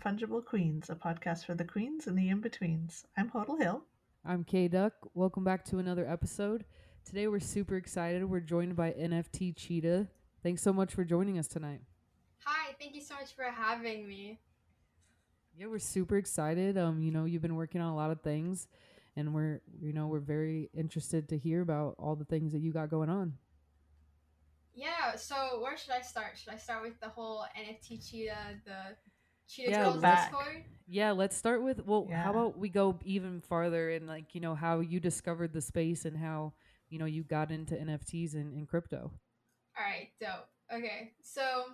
Fungible Queens, a podcast for the queens and the in betweens. I'm HODL Hill. I'm K Duck. Welcome back to another episode. Today we're super excited. We're joined by NFT Cheetah. Thanks so much for joining us tonight. Hi, thank you so much for having me. Yeah, we're super excited. Um, you know, you've been working on a lot of things and we're you know, we're very interested to hear about all the things that you got going on. Yeah, so where should I start? Should I start with the whole NFT cheetah, the cheetah Yeah, girls back. Discord? Yeah, let's start with well, Yeah. how about we go even farther and like, you know, how you discovered the space and how, you know, you got into NFTs and, and crypto. All right, dope. Okay, so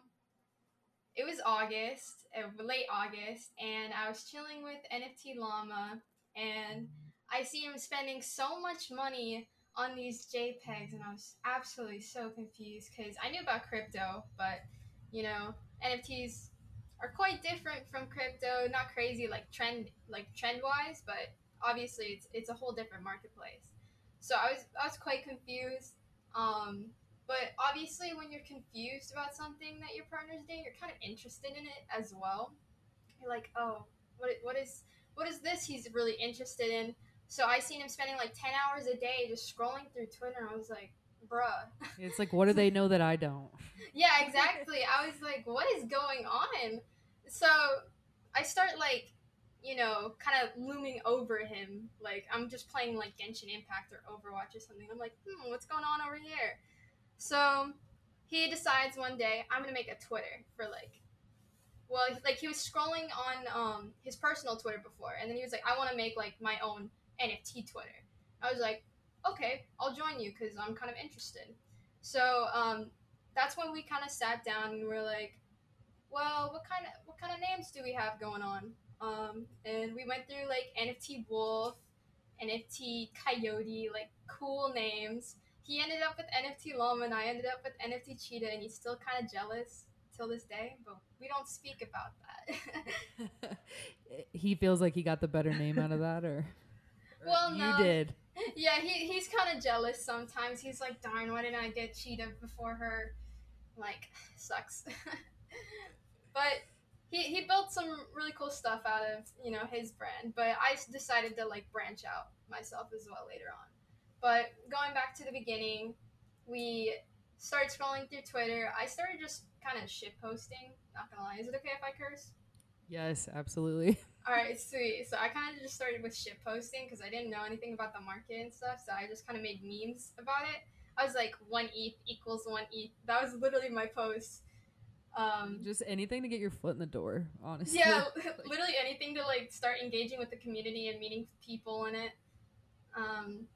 it was August, uh, late August, and I was chilling with NFT Llama, and I see him spending so much money on these JPEGs, and I was absolutely so confused because I knew about crypto, but you know, NFTs are quite different from crypto. Not crazy like trend, like trend wise, but obviously it's it's a whole different marketplace. So I was I was quite confused. Um, but obviously, when you're confused about something that your partner's doing, you're kind of interested in it as well. You're like, oh, what, what is what is this he's really interested in? So I seen him spending like ten hours a day just scrolling through Twitter. I was like, bruh. It's like what do they know that I don't? yeah, exactly. I was like, what is going on? So I start like, you know, kind of looming over him. Like I'm just playing like Genshin Impact or Overwatch or something. I'm like, hmm, what's going on over here? So he decides one day I'm gonna make a Twitter for like, well, like he was scrolling on um his personal Twitter before, and then he was like, I want to make like my own NFT Twitter. I was like, okay, I'll join you because I'm kind of interested. So um, that's when we kind of sat down and we're like, well, what kind of what kind of names do we have going on? Um, and we went through like NFT Wolf, NFT Coyote, like cool names. He ended up with NFT Llama, and I ended up with NFT Cheetah, and he's still kind of jealous till this day, but we don't speak about that. he feels like he got the better name out of that or, or Well, you no. did. Yeah, he, he's kind of jealous sometimes. He's like, darn, why didn't I get Cheetah before her? Like, sucks. but he, he built some really cool stuff out of, you know, his brand. But I decided to, like, branch out myself as well later on. But going back to the beginning, we started scrolling through Twitter. I started just kind of shit posting. Not gonna lie. Is it okay if I curse? Yes, absolutely. All right, sweet. So I kind of just started with shit posting because I didn't know anything about the market and stuff. So I just kind of made memes about it. I was like, one ETH equals one ETH. That was literally my post. Um, Just anything to get your foot in the door, honestly. yeah, literally anything to like start engaging with the community and meeting people in it. Um,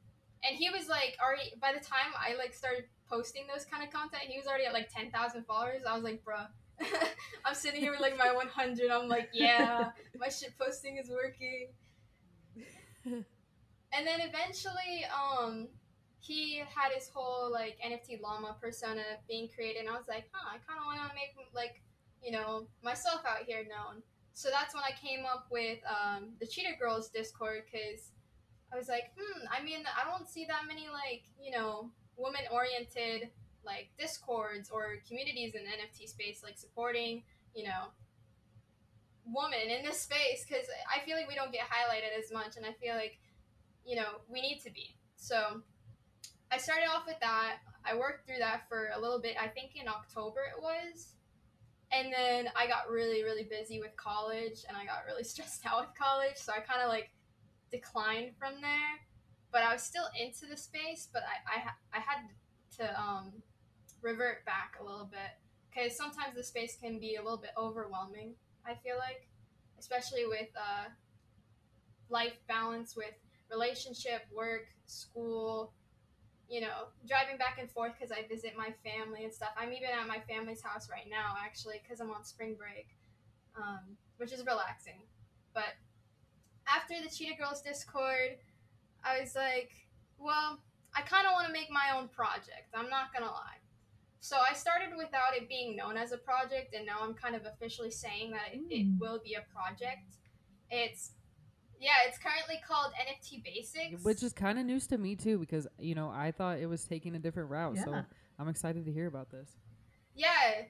and he was like already by the time I like started posting those kind of content, he was already at like ten thousand followers. I was like, bruh. I'm sitting here with like my 100. I'm like, yeah, my shit posting is working. And then eventually, um, he had his whole like NFT llama persona being created, and I was like, huh, I kind of want to make like, you know, myself out here known. So that's when I came up with um, the Cheetah Girls Discord because I was like, hmm, I mean, I don't see that many like, you know, woman oriented like discords or communities in the NFT space like supporting, you know, women in this space because I feel like we don't get highlighted as much, and I feel like you know, we need to be. So I started off with that. I worked through that for a little bit, I think in October it was. And then I got really, really busy with college and I got really stressed out with college. So I kind of like declined from there. But I was still into the space, but I, I, I had to um, revert back a little bit because sometimes the space can be a little bit overwhelming, I feel like, especially with uh, life balance with relationship, work, school, you know, driving back and forth because I visit my family and stuff. I'm even at my family's house right now, actually, because I'm on spring break, um, which is relaxing. But after the Cheetah Girls Discord, I was like, well, I kind of want to make my own project. I'm not going to lie. So I started without it being known as a project, and now I'm kind of officially saying that it, it Mm. will be a project. It's yeah, it's currently called NFT Basics. Which is kind of news to me too, because you know I thought it was taking a different route. So I'm excited to hear about this. yeah,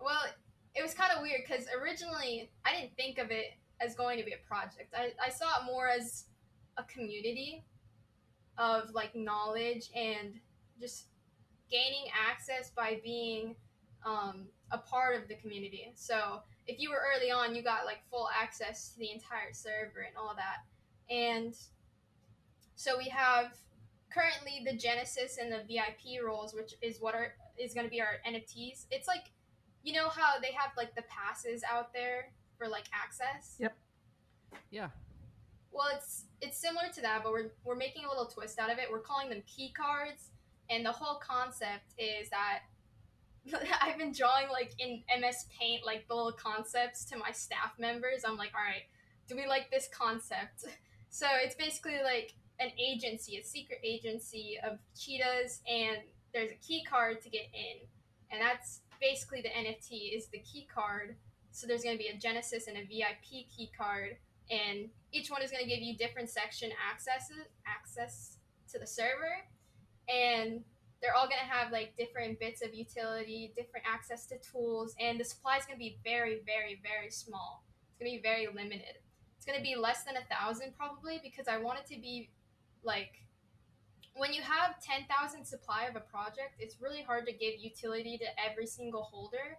well, it was kind of weird because originally I didn't think of it as going to be a project. I, I saw it more as a community of like knowledge and just gaining access by being um, a part of the community. So if you were early on, you got like full access to the entire server and all that. And so we have currently the Genesis and the VIP roles, which is what are is going to be our NFTs. It's like you know how they have like the passes out there for like access. Yep. Yeah. Well, it's it's similar to that, but we're we're making a little twist out of it. We're calling them key cards, and the whole concept is that I've been drawing like in MS Paint like little concepts to my staff members. I'm like, all right, do we like this concept? So it's basically like an agency, a secret agency of cheetahs, and there's a key card to get in, and that's basically the NFT is the key card. So there's going to be a Genesis and a VIP key card, and each one is going to give you different section accesses access to the server, and they're all going to have like different bits of utility, different access to tools, and the supply is going to be very, very, very small. It's going to be very limited. It's going to be less than a thousand probably because I want it to be like when you have 10,000 supply of a project, it's really hard to give utility to every single holder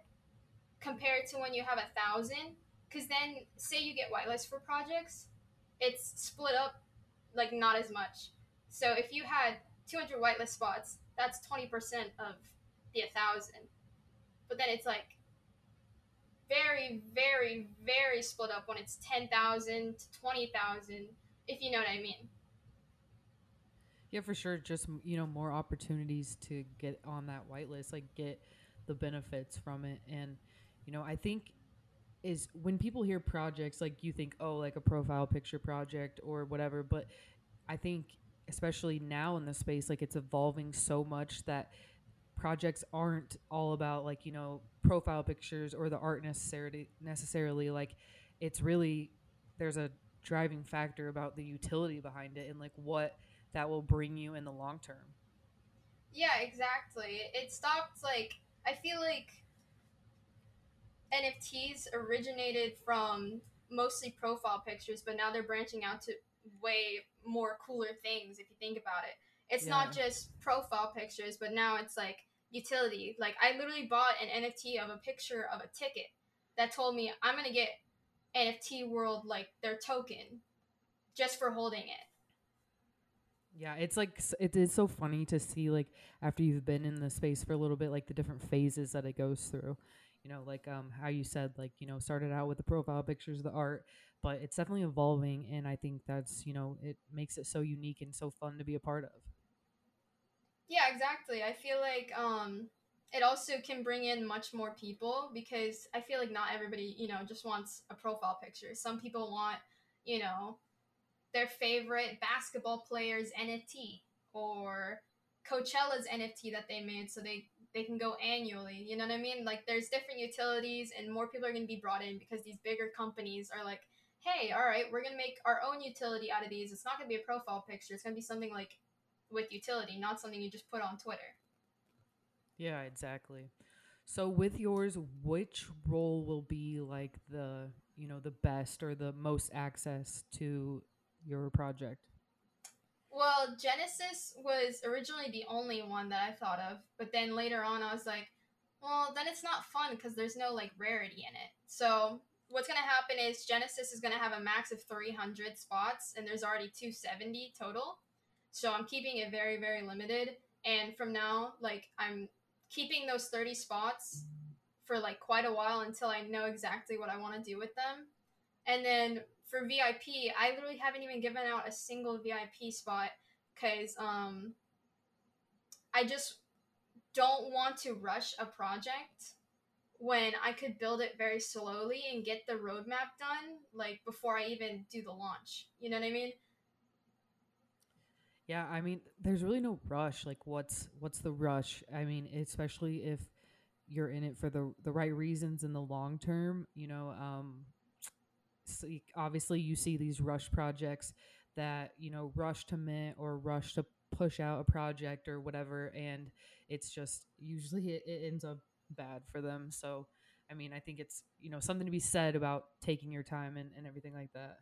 compared to when you have a thousand. Because then, say you get whitelist for projects, it's split up like not as much. So if you had 200 whitelist spots, that's 20% of the 1,000. But then it's like very, very, very split up when it's 10,000 to 20,000, if you know what I mean. Yeah, for sure. Just you know, more opportunities to get on that whitelist, like get the benefits from it, and you know, I think is when people hear projects, like you think, oh, like a profile picture project or whatever. But I think, especially now in the space, like it's evolving so much that projects aren't all about like you know profile pictures or the art necessarily necessarily like it's really there's a driving factor about the utility behind it and like what that will bring you in the long term. Yeah, exactly. It stopped like I feel like NFTs originated from mostly profile pictures, but now they're branching out to way more cooler things if you think about it. It's yeah. not just profile pictures, but now it's like utility. Like I literally bought an NFT of a picture of a ticket that told me I'm to get NFT World like their token just for holding it. Yeah, it's like it is so funny to see like after you've been in the space for a little bit, like the different phases that it goes through. You know, like um how you said, like you know, started out with the profile pictures, the art, but it's definitely evolving, and I think that's you know it makes it so unique and so fun to be a part of. Yeah, exactly. I feel like um it also can bring in much more people because I feel like not everybody you know just wants a profile picture. Some people want you know their favorite basketball player's NFT or Coachella's NFT that they made so they they can go annually. You know what I mean? Like there's different utilities and more people are going to be brought in because these bigger companies are like, "Hey, all right, we're going to make our own utility out of these. It's not going to be a profile picture. It's going to be something like with utility, not something you just put on Twitter." Yeah, exactly. So with yours, which role will be like the, you know, the best or the most access to your project? Well, Genesis was originally the only one that I thought of, but then later on I was like, well, then it's not fun because there's no like rarity in it. So what's gonna happen is Genesis is gonna have a max of 300 spots, and there's already 270 total. So I'm keeping it very very limited, and from now, like I'm keeping those 30 spots for like quite a while until I know exactly what I want to do with them. And then for VIP, I literally haven't even given out a single VIP spot because um, I just don't want to rush a project when I could build it very slowly and get the roadmap done like before I even do the launch. You know what I mean? Yeah, I mean, there's really no rush. Like, what's what's the rush? I mean, especially if you're in it for the the right reasons in the long term. You know, um, obviously you see these rush projects that you know rush to mint or rush to push out a project or whatever and it's just usually it, it ends up bad for them so I mean, I think it's you know something to be said about taking your time and, and everything like that.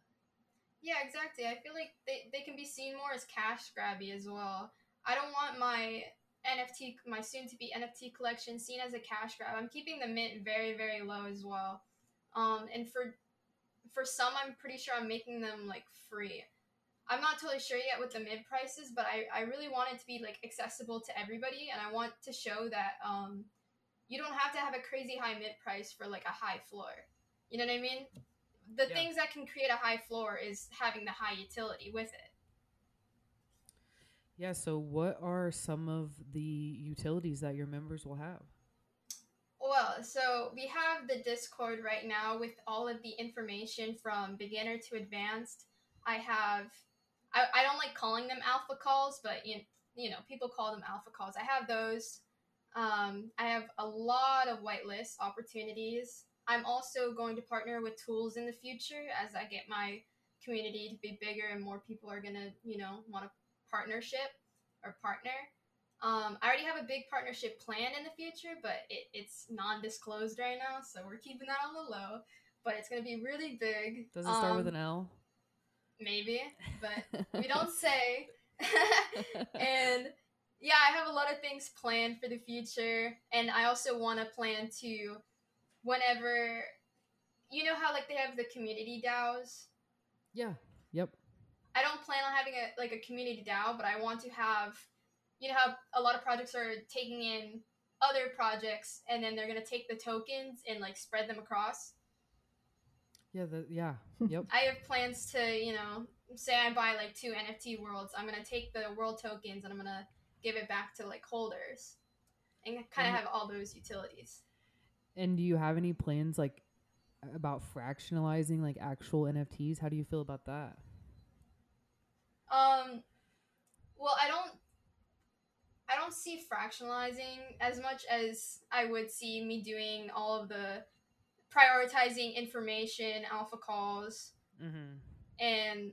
Yeah, exactly. I feel like they, they can be seen more as cash grabby as well. I don't want my NFT, my soon to be NFT collection, seen as a cash grab. I'm keeping the mint very, very low as well. Um, and for for some, I'm pretty sure I'm making them like free. I'm not totally sure yet with the mint prices, but I, I really want it to be like accessible to everybody, and I want to show that um, you don't have to have a crazy high mint price for like a high floor. You know what I mean? The Yeah. things that can create a high floor is having the high utility with it. Yeah. So, what are some of the utilities that your members will have? Well, so we have the Discord right now with all of the information from beginner to advanced. I have, I, I don't like calling them alpha calls, but you, you know, people call them alpha calls. I have those. Um, I have a lot of whitelist opportunities. I'm also going to partner with tools in the future as I get my community to be bigger and more people are going to, you know, want a partnership or partner. Um, I already have a big partnership plan in the future, but it, it's non-disclosed right now, so we're keeping that on the low. But it's gonna be really big. Does it start with Um, an L? Maybe, but we don't say. and yeah, I have a lot of things planned for the future, and I also want to plan to, whenever, you know how like they have the community DAOs. yeah. Yep. I don't plan on having a like a community DAO, but I want to have, you know how a lot of projects are taking in other projects and then they're gonna take the tokens and like spread them across. Yeah. The, yeah. Yep. I have plans to, you know, say I buy like two NFT worlds, I'm gonna take the world tokens and I'm gonna give it back to like holders, and kind of have all those utilities. And do you have any plans like about fractionalizing like actual NFTs? How do you feel about that? Um, well, I don't, I don't see fractionalizing as much as I would see me doing all of the prioritizing information, alpha calls, Mm-hmm. and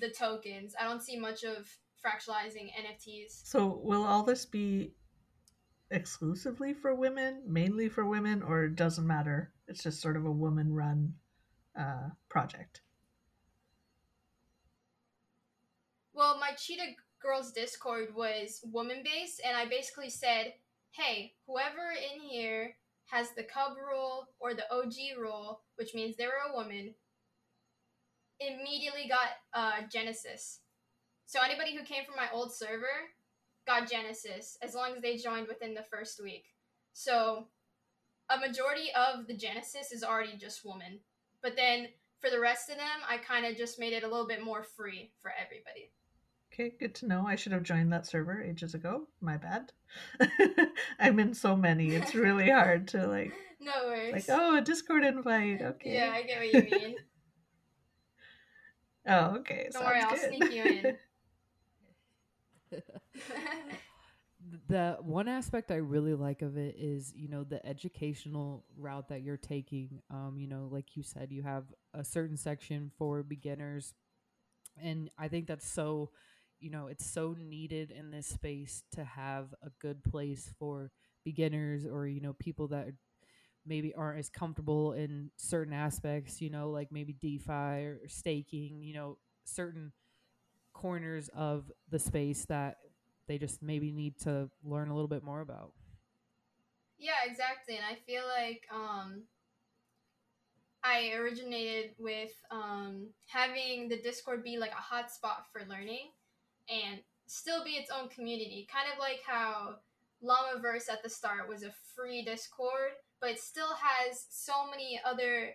the tokens. I don't see much of fractionalizing NFTs. So will all this be exclusively for women, mainly for women, or it doesn't matter? It's just sort of a woman run uh, project. Well, my Cheetah Girls Discord was woman based, and I basically said, hey, whoever in here has the Cub rule or the OG rule, which means they were a woman, immediately got uh, Genesis. So anybody who came from my old server got Genesis as long as they joined within the first week. So a majority of the Genesis is already just woman. But then for the rest of them, I kind of just made it a little bit more free for everybody. Okay, good to know. I should have joined that server ages ago. My bad. I'm in so many. It's really hard to like No worries. like oh a Discord invite. Okay. Yeah, I get what you mean. Oh, okay. Don't worry, I'll good. sneak you in. the one aspect I really like of it is, you know, the educational route that you're taking. Um, you know, like you said, you have a certain section for beginners. And I think that's so, you know, it's so needed in this space to have a good place for beginners or, you know, people that maybe aren't as comfortable in certain aspects, you know, like maybe DeFi or staking, you know, certain corners of the space that they just maybe need to learn a little bit more about. yeah, exactly. And I feel like um, I originated with um, having the Discord be like a hotspot for learning and still be its own community. Kind of like how Llamaverse at the start was a free Discord, but it still has so many other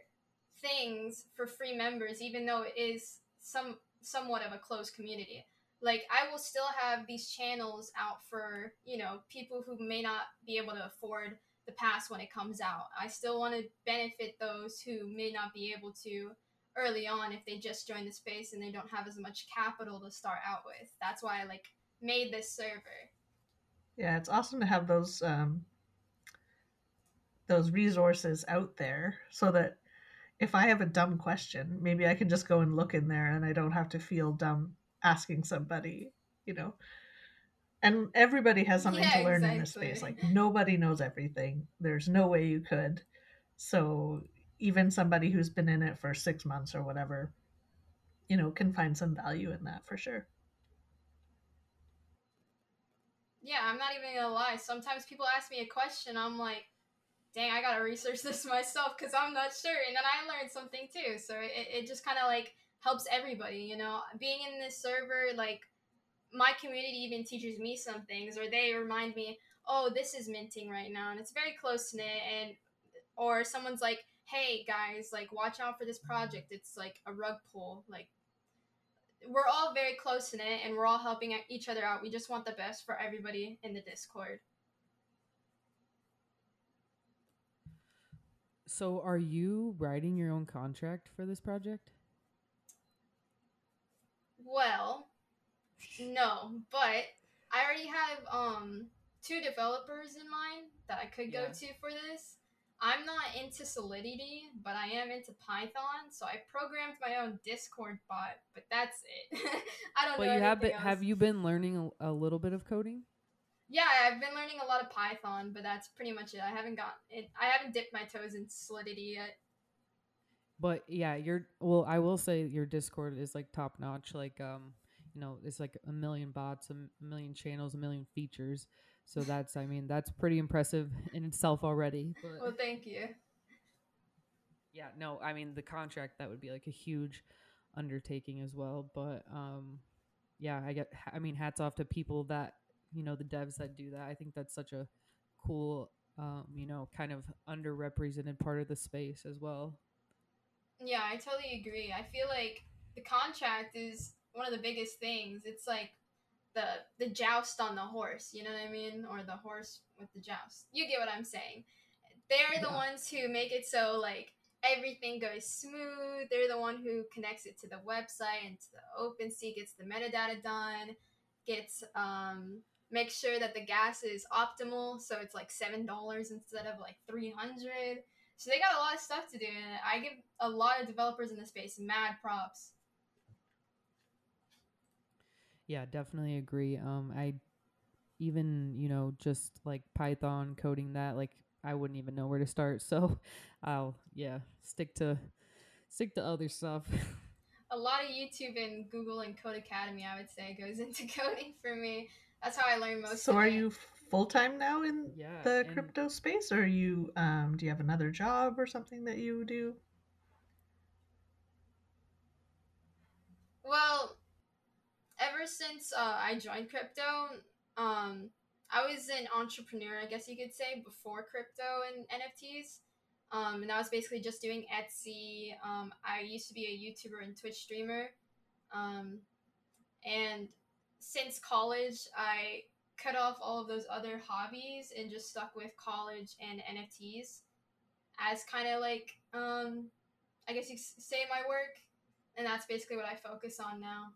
things for free members, even though it is some somewhat of a closed community. Like I will still have these channels out for you know people who may not be able to afford the pass when it comes out. I still want to benefit those who may not be able to early on if they just join the space and they don't have as much capital to start out with. That's why I like made this server. Yeah, it's awesome to have those um, those resources out there so that if I have a dumb question, maybe I can just go and look in there and I don't have to feel dumb asking somebody, you know. And everybody has something Yeah, to learn in this space. Like nobody knows everything. There's no way you could. So even somebody who's been in it for six months or whatever, you know, can find some value in that for sure. Yeah, I'm not even gonna lie. Sometimes people ask me a question, I'm like, dang, I gotta research this myself because I'm not sure. And then I learned something too. So it, it just kind of like helps everybody, you know? Being in this server, like, my community even teaches me some things, or they remind me, oh, this is minting right now, and it's very close knit. And, or someone's like, hey, guys, like, watch out for this project. It's like a rug pull. Like, we're all very close in it and we're all helping each other out. We just want the best for everybody in the Discord. So, are you writing your own contract for this project? Well, no, but I already have um two developers in mind that I could go Yeah. to for this. I'm not into Solidity, but I am into Python, so I programmed my own Discord bot, but that's it. I don't But know. you have been, anything have else. you been learning a, a little bit of coding? Yeah, I've been learning a lot of Python, but that's pretty much it. I haven't got it. I haven't dipped my toes in Solidity yet. But yeah, your well, I will say your Discord is like top notch. Like um, you know, it's like a million bots, a million channels, a million features. So that's, I mean, that's pretty impressive in itself already. But Well, thank you. yeah, no, I mean the contract that would be like a huge undertaking as well. But um, yeah, I get. I mean, hats off to people that you know the devs that do that. I think that's such a cool, um, you know, kind of underrepresented part of the space as well. Yeah, I totally agree. I feel like the contract is one of the biggest things. It's like the the joust on the horse, you know what I mean? Or the horse with the joust. You get what I'm saying. They're the Yeah. ones who make it so like everything goes smooth. They're the one who connects it to the website and to the OpenSea, gets the metadata done, gets um makes sure that the gas is optimal, so it's like seven dollars instead of like three hundred. So they got a lot of stuff to do, and I give a lot of developers in the space mad props. Yeah, definitely agree. Um, I even you know just like Python coding that, like I wouldn't even know where to start. So I'll yeah stick to stick to other stuff. A lot of YouTube and Google and Codecademy, I would say, goes into coding for me. That's how I learn most. So of are it. you full time now in yeah, the crypto space, or are you um, do you have another job or something that you do? Well, since uh, I joined crypto, um, I was an entrepreneur, I guess you could say, before crypto and NFTs. Um, and I was basically just doing Etsy. Um, I used to be a YouTuber and Twitch streamer. Um, and since college, I cut off all of those other hobbies and just stuck with college and NFTs as kind of like, um, I guess you say my work and that's basically what I focus on now.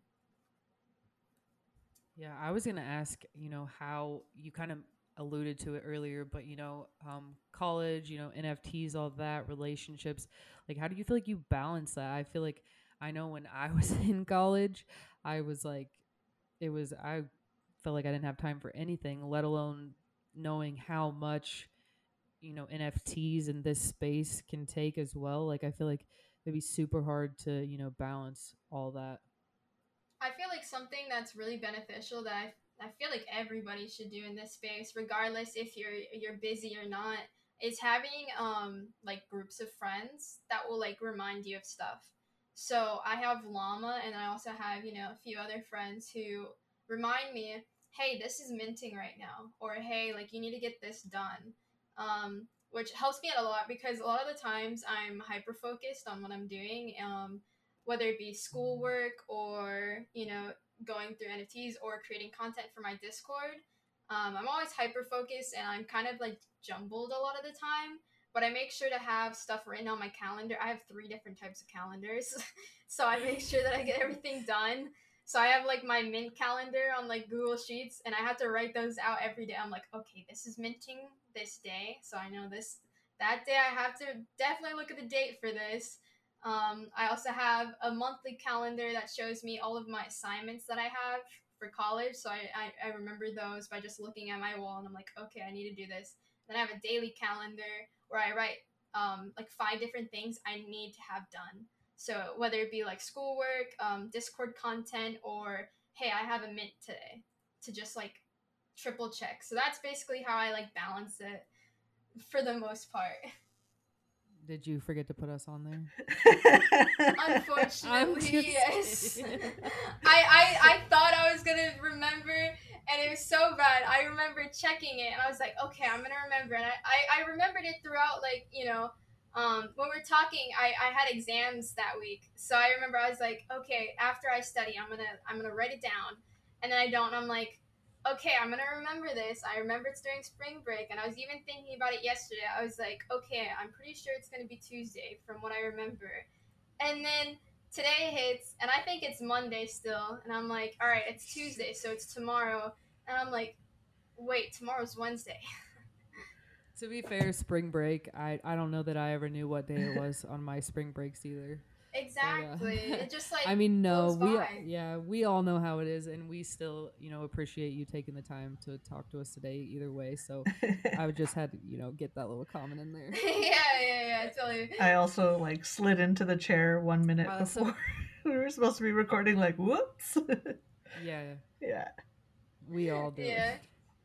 Yeah, I was gonna ask, you know, how you kind of alluded to it earlier, but you know, um, college, you know, NFTs, all that, relationships. Like, how do you feel like you balance that? I feel like I know when I was in college, I was like, it was I felt like I didn't have time for anything, let alone knowing how much you know NFTs in this space can take as well. Like, I feel like it'd be super hard to you know balance all that. I feel like something that's really beneficial that I, I feel like everybody should do in this space, regardless if you're you're busy or not, is having um like groups of friends that will like remind you of stuff. So I have Llama and I also have, you know, a few other friends who remind me, hey, this is minting right now, or hey, like you need to get this done. Um, which helps me out a lot because a lot of the times I'm hyper focused on what I'm doing. Um, whether it be schoolwork or you know going through nfts or creating content for my discord um, i'm always hyper focused and i'm kind of like jumbled a lot of the time but i make sure to have stuff written on my calendar. I have three different types of calendars so i make sure that i get everything done. So i have like my mint calendar on like google sheets and i have to write those out every day. I'm like okay this is minting this day so i know this that day i have to definitely look at the date for this um, I also have a monthly calendar that shows me all of my assignments that I have for college. So I, I, I remember those by just looking at my wall and I'm like, okay, I need to do this. Then I have a daily calendar where I write um, like five different things I need to have done. So whether it be like schoolwork, um, Discord content, or hey, I have a mint today to just like triple check. So that's basically how I like balance it for the most part. Did you forget to put us on there? Unfortunately, yes. I, I I thought I was gonna remember, and it was so bad. I remember checking it, and I was like, okay, I'm gonna remember. And I, I, I remembered it throughout, like you know, um, when we are talking, I, I had exams that week, so I remember I was like, okay, after I study, I'm gonna I'm gonna write it down, and then I don't. And I'm like, okay, I'm gonna remember this. I remember it's during spring break, and I was even thinking about it yesterday. I was like, okay, I'm pretty sure it's gonna be Tuesday from what I remember. And then today hits, and I think it's Monday still, and I'm like, all right, it's Tuesday, so it's tomorrow. And I'm like, wait, tomorrow's Wednesday. to be fair, spring break, I, I don't know that I ever knew what day it was on my spring breaks either. Exactly. But, uh, it just like I mean, no, we yeah, we all know how it is, and we still you know appreciate you taking the time to talk to us today. Either way, so I would just had to you know get that little comment in there. yeah, yeah, yeah, totally. I also like slid into the chair one minute wow, before so... we were supposed to be recording. Like, whoops. yeah. Yeah. We all do. Yeah.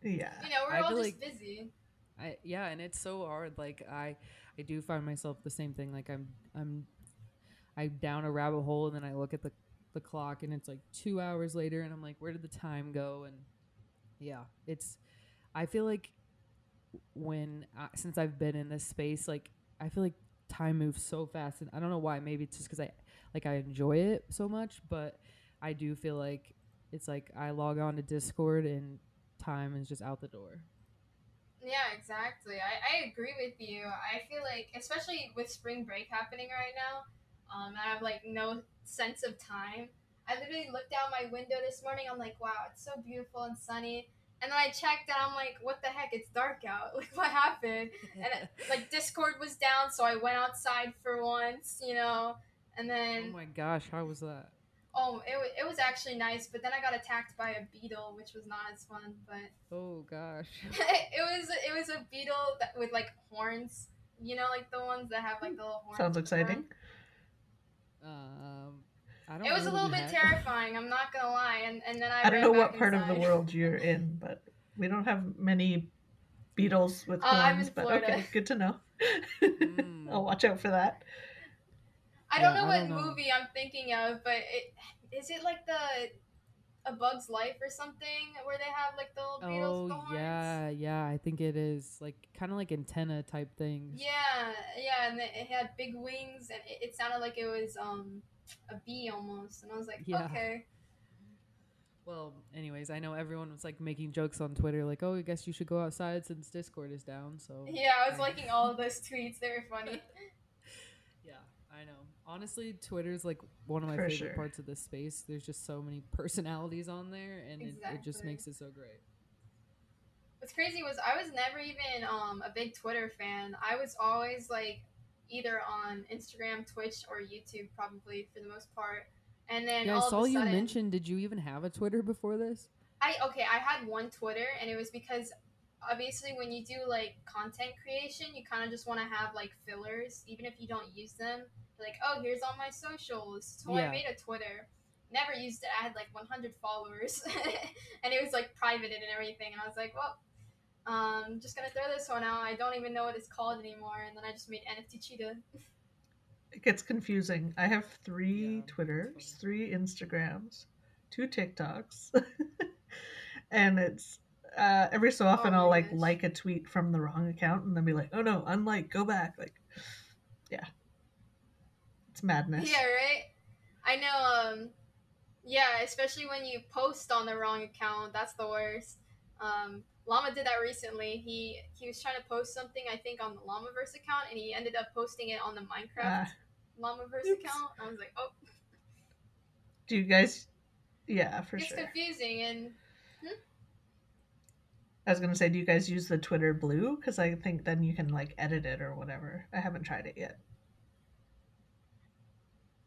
Yeah. You know, we're I all just like, busy. I yeah, and it's so hard. Like I, I do find myself the same thing. Like I'm, I'm I down a rabbit hole and then I look at the the clock and it's like two hours later and I'm like, where did the time go? And yeah, it's. I feel like when I, since I've been in this space, like I feel like time moves so fast, and I don't know why. Maybe it's just because I like I enjoy it so much, but I do feel like it's like I log on to Discord and time is just out the door. Yeah, exactly. I, I agree with you. I feel like, especially with spring break happening right now, um, I have like no sense of time. I literally looked out my window this morning. I'm like, wow, it's so beautiful and sunny. And then I checked and I'm like, what the heck? It's dark out. Like, what happened? And like, Discord was down, so I went outside for once, you know. And then. Oh my gosh, how was that? Oh, it, w- it was actually nice, but then I got attacked by a beetle, which was not as fun. But oh gosh, it was it was a beetle that, with like horns, you know, like the ones that have like the little horns. Sounds exciting. Um, I don't. It was a little bit terrifying. I'm not gonna lie, and and then I. I don't know what part inside. of the world you're in, but we don't have many beetles with uh, horns. but okay, good to know. mm. I'll watch out for that. I don't yeah, know I what don't know. movie I'm thinking of, but it is it like the a Bug's Life or something where they have like the little beetles. Oh yeah, yeah, I think it is like kind of like antenna type things. Yeah, yeah, and it had big wings, and it, it, sounded like it was um a bee almost, and I was like, yeah. okay. Well, anyways, I know everyone was like making jokes on Twitter, like, "Oh, I guess you should go outside since Discord is down." So yeah, I was I... liking all of those tweets; they were funny. Honestly, Twitter's like one of my For favorite sure. parts of this space. There's just so many personalities on there, and exactly. it, it, just makes it so great. What's crazy was I was never even um, a big Twitter fan. I was always like either on Instagram, Twitch, or YouTube, probably for the most part. And then yeah, I saw you mention. Did you even have a Twitter before this? I okay. I had one Twitter, and it was because obviously when you do like content creation, you kind of just want to have like fillers, even if you don't use them like, oh, here's all my socials. So yeah. I made a Twitter. Never used it. I had like 100 followers, and it was like privated and everything. And I was like, well, um, just gonna throw this one out. I don't even know what it's called anymore. And then I just made NFT Cheetah. It gets confusing. I have three yeah, Twitters, three Instagrams, two TikToks, and it's uh, every so often oh I'll like gosh. like a tweet from the wrong account and then be like, oh no, unlike, go back. Like, yeah, it's madness. Yeah, right. I know. Um, yeah, especially when you post on the wrong account, that's the worst. Um, Llama did that recently. He he was trying to post something, I think, on the Llamaverse account, and he ended up posting it on the Minecraft uh, Llamaverse oops. account. I was like, oh. Do you guys? Yeah, for it's sure. It's confusing, and hmm? I was gonna say, do you guys use the Twitter Blue? Because I think then you can like edit it or whatever. I haven't tried it yet.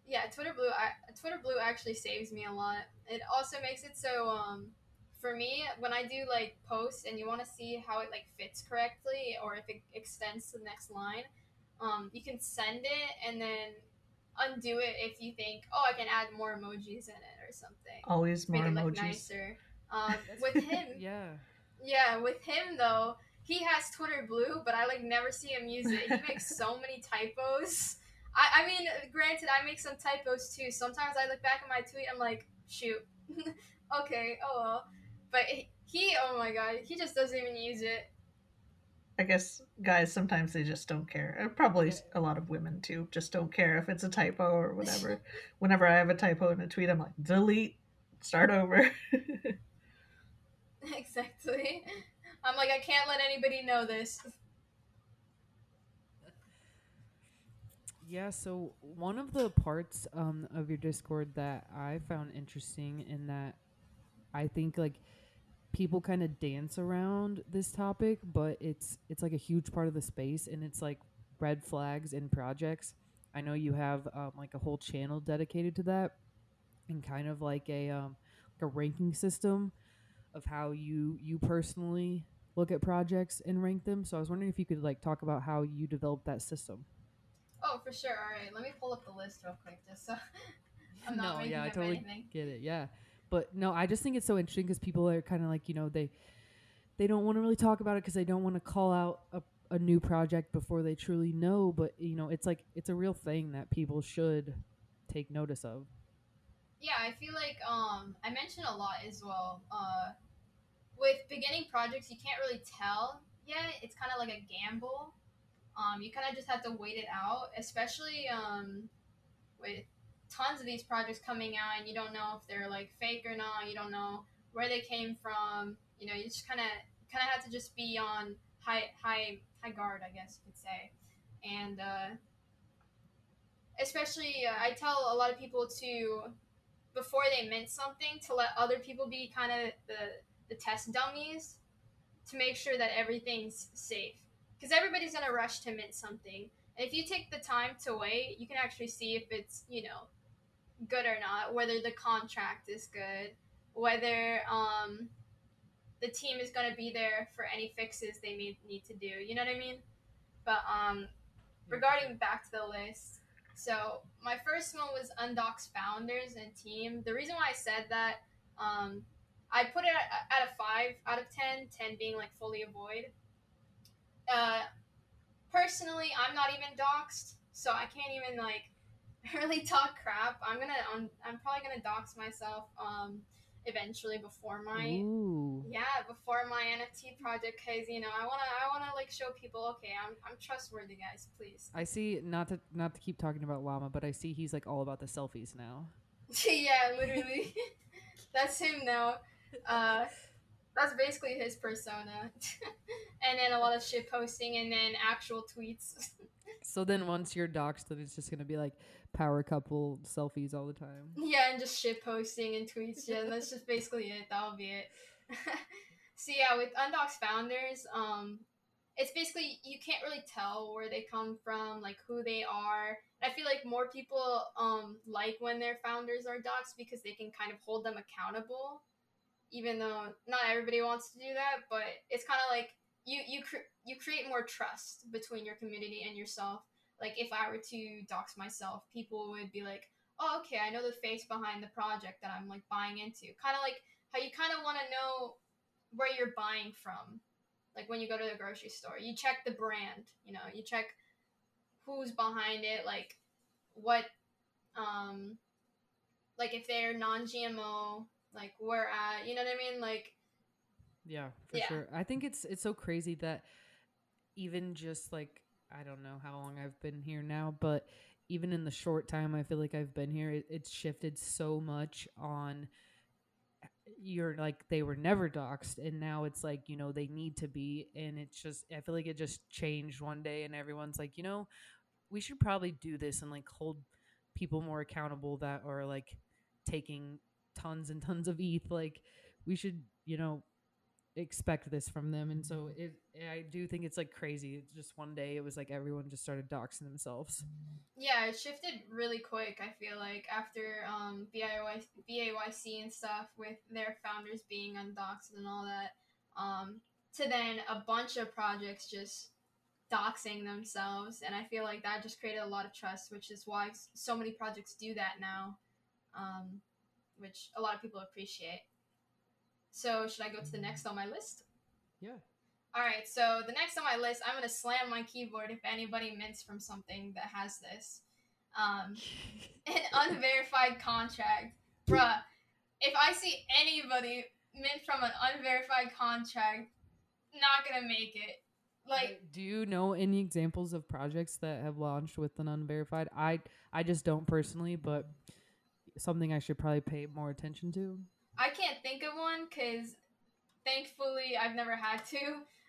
Yeah, Twitter Blue. I, Twitter Blue actually saves me a lot. It also makes it so um, for me when I do like posts and you want to see how it like fits correctly or if it extends to the next line, um, you can send it and then undo it if you think, oh, I can add more emojis in it or something. Always more Make it emojis. look nicer. Um, with him, yeah. yeah, with him though, he has Twitter Blue, but I like never see him use it. He makes so many typos. I, I mean, granted, I make some typos too. Sometimes I look back at my tweet, I'm like, shoot, okay, oh well. But he, oh my god, he just doesn't even use it. I guess guys sometimes they just don't care. Uh, probably a lot of women too just don't care if it's a typo or whatever. Whenever I have a typo in a tweet, I'm like, delete, start over. exactly. I'm like, I can't let anybody know this. Yeah, so one of the parts um, of your Discord that I found interesting in that I think like people kind of dance around this topic, but it's it's like a huge part of the space and it's like red flags in projects. I know you have um, like a whole channel dedicated to that and kind of like a um, like a ranking system of how you you personally look at projects and rank them. So I was wondering if you could like talk about how you developed that system. Oh, for sure. All right, let me pull up the list real quick, just so I'm not no, yeah, I totally anything. get it. Yeah, but no, I just think it's so interesting because people are kind of like you know they they don't want to really talk about it because they don't want to call out a, a new project before they truly know. But you know, it's like it's a real thing that people should take notice of. Yeah, I feel like um I mentioned a lot as well. Uh, with beginning projects, you can't really tell yet. It's kind of like a gamble. Um, you kind of just have to wait it out, especially um, with tons of these projects coming out, and you don't know if they're like fake or not. You don't know where they came from. You know, you just kind of kind of have to just be on high high high guard, I guess you could say, and uh, especially uh, I tell a lot of people to before they mint something to let other people be kind of the the test dummies to make sure that everything's safe because everybody's gonna rush to mint something. And if you take the time to wait, you can actually see if it's you know good or not, whether the contract is good, whether um, the team is gonna be there for any fixes they may need to do. You know what I mean? But um, regarding back to the list, so my first one was Undoxxed founders and team. The reason why I said that, um, I put it at, at a five out of 10, 10 being like fully avoid. Uh, personally, I'm not even doxxed, so I can't even like really talk crap. I'm gonna, I'm, I'm probably gonna dox myself um, eventually before my Ooh. yeah before my NFT project because you know I wanna I wanna like show people okay I'm I'm trustworthy guys please I see not to not to keep talking about Llama, but I see he's like all about the selfies now. yeah literally that's him now uh that's basically his persona. And then a lot of shit posting and then actual tweets. So then once you're doxxed, then it's just gonna be like power couple selfies all the time. yeah and just shit posting and tweets. Yeah that's just basically it. That'll be it. So yeah with undoxxed founders um it's basically you can't really tell where they come from like who they are. I feel like more people um like when their founders are doxxed because they can kind of hold them accountable even though not everybody wants to do that but it's kind of like you you you create more trust between your community and yourself. Like if i were to dox myself people would be like oh okay i know the face behind the project that i'm like buying into. Kind of like how you kind of want to know where you're buying from. Like when you go to the grocery store you check the brand you know you check who's behind it like what um like if they're non-gmo like where at you know what i mean like Yeah, for Yeah. sure. I think it's it's so crazy that even just like I don't know how long I've been here now, but even in the short time I feel like I've been here, it, it's shifted so much on you're like they were never doxxed and now it's like you know they need to be and it's just i feel like it just changed one day and everyone's like you know we should probably do this and like hold people more accountable that are like taking tons and tons of eth like we should you know expect this from them. And so it i do think it's like crazy. It's just one day it was like everyone just started doxing themselves. Yeah it shifted really quick i feel like after um BIY, bayc and stuff with their founders being undoxed and all that um to then a bunch of projects just doxing themselves, and I feel like that just created a lot of trust, which is why so many projects do that now, um, which a lot of people appreciate. So, should I go to the next on my list? Yeah. All right, so the next on my list, I'm gonna slam my keyboard if anybody mints from something that has this. Um, an unverified contract, bruh. If I see anybody mint from an unverified contract, not gonna make it. Like, do you know any examples of projects that have launched with an unverified? I I just don't personally, but something I should probably pay more attention to. I can't think of one because thankfully I've never had to.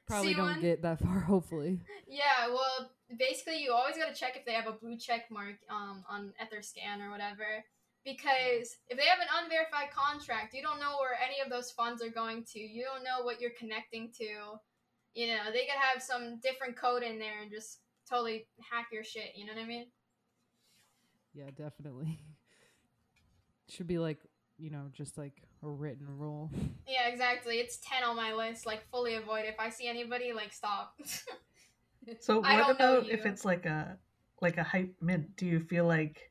Probably don't one. get that far. Hopefully, Yeah, well, basically, you always got to check if they have a blue check mark um, on Etherscan or whatever. Because if they have an unverified contract, you don't know where any of those funds are going to. You don't know what you're connecting to. You know, they could have some different code in there and just totally hack your shit. You know what I mean? yeah, definitely. Should be like you know just like a written rule. Yeah, exactly. It's 10 on my list. Like, fully avoid. If I see anybody, like, stop. So I what don't know about if it's like a like a hype mint? Do you feel like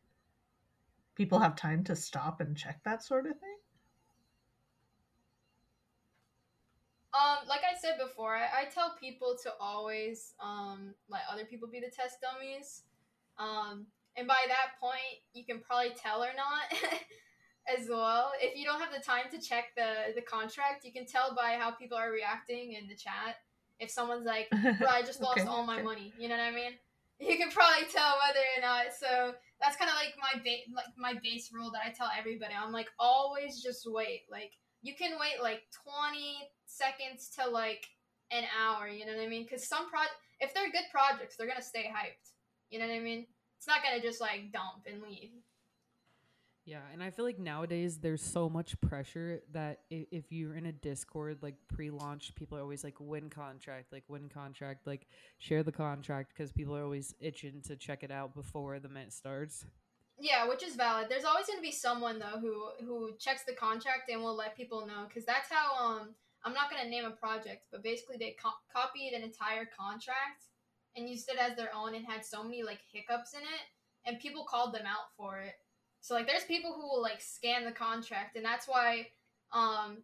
people have time to stop and check that sort of thing? Um, like I said before, I, I tell people to always um let other people be the test dummies. Um, and by that point, you can probably tell or not as well. If you don't have the time to check the the contract, you can tell by how people are reacting in the chat. If someone's like, "Bro, I just lost Okay, all my okay. money," you know what I mean? You can probably tell whether or not. So that's kind of like my ba- like my base rule that I tell everybody. I'm like, always just wait. Like you can wait like 20 seconds to like an hour you know what i mean because some pro if they're good projects they're gonna stay hyped you know what i mean it's not gonna just like dump and leave Yeah, and I feel like nowadays there's so much pressure that if, if you're in a Discord like pre-launch, people are always like win contract, like win contract, like share the contract because people are always itching to check it out before the mint starts. yeah which is valid there's always gonna be someone though who who checks the contract and will let people know because that's how um i'm not gonna name a project but basically they co- copied an entire contract and used it as their own and had so many like hiccups in it and people called them out for it so like there's people who will like scan the contract and that's why um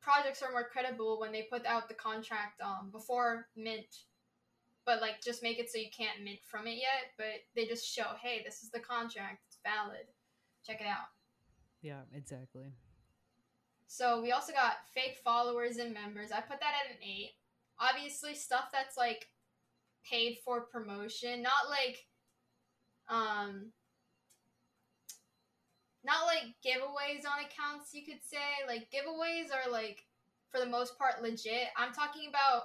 projects are more credible when they put out the contract um before mint but like just make it so you can't mint from it yet but they just show hey this is the contract it's valid check it out Yeah, exactly. so we also got fake followers and members. I put that at an eight. Obviously, stuff that's like paid for promotion, not like um not like giveaways on accounts you could say. Like giveaways are like for the most part legit. I'm talking about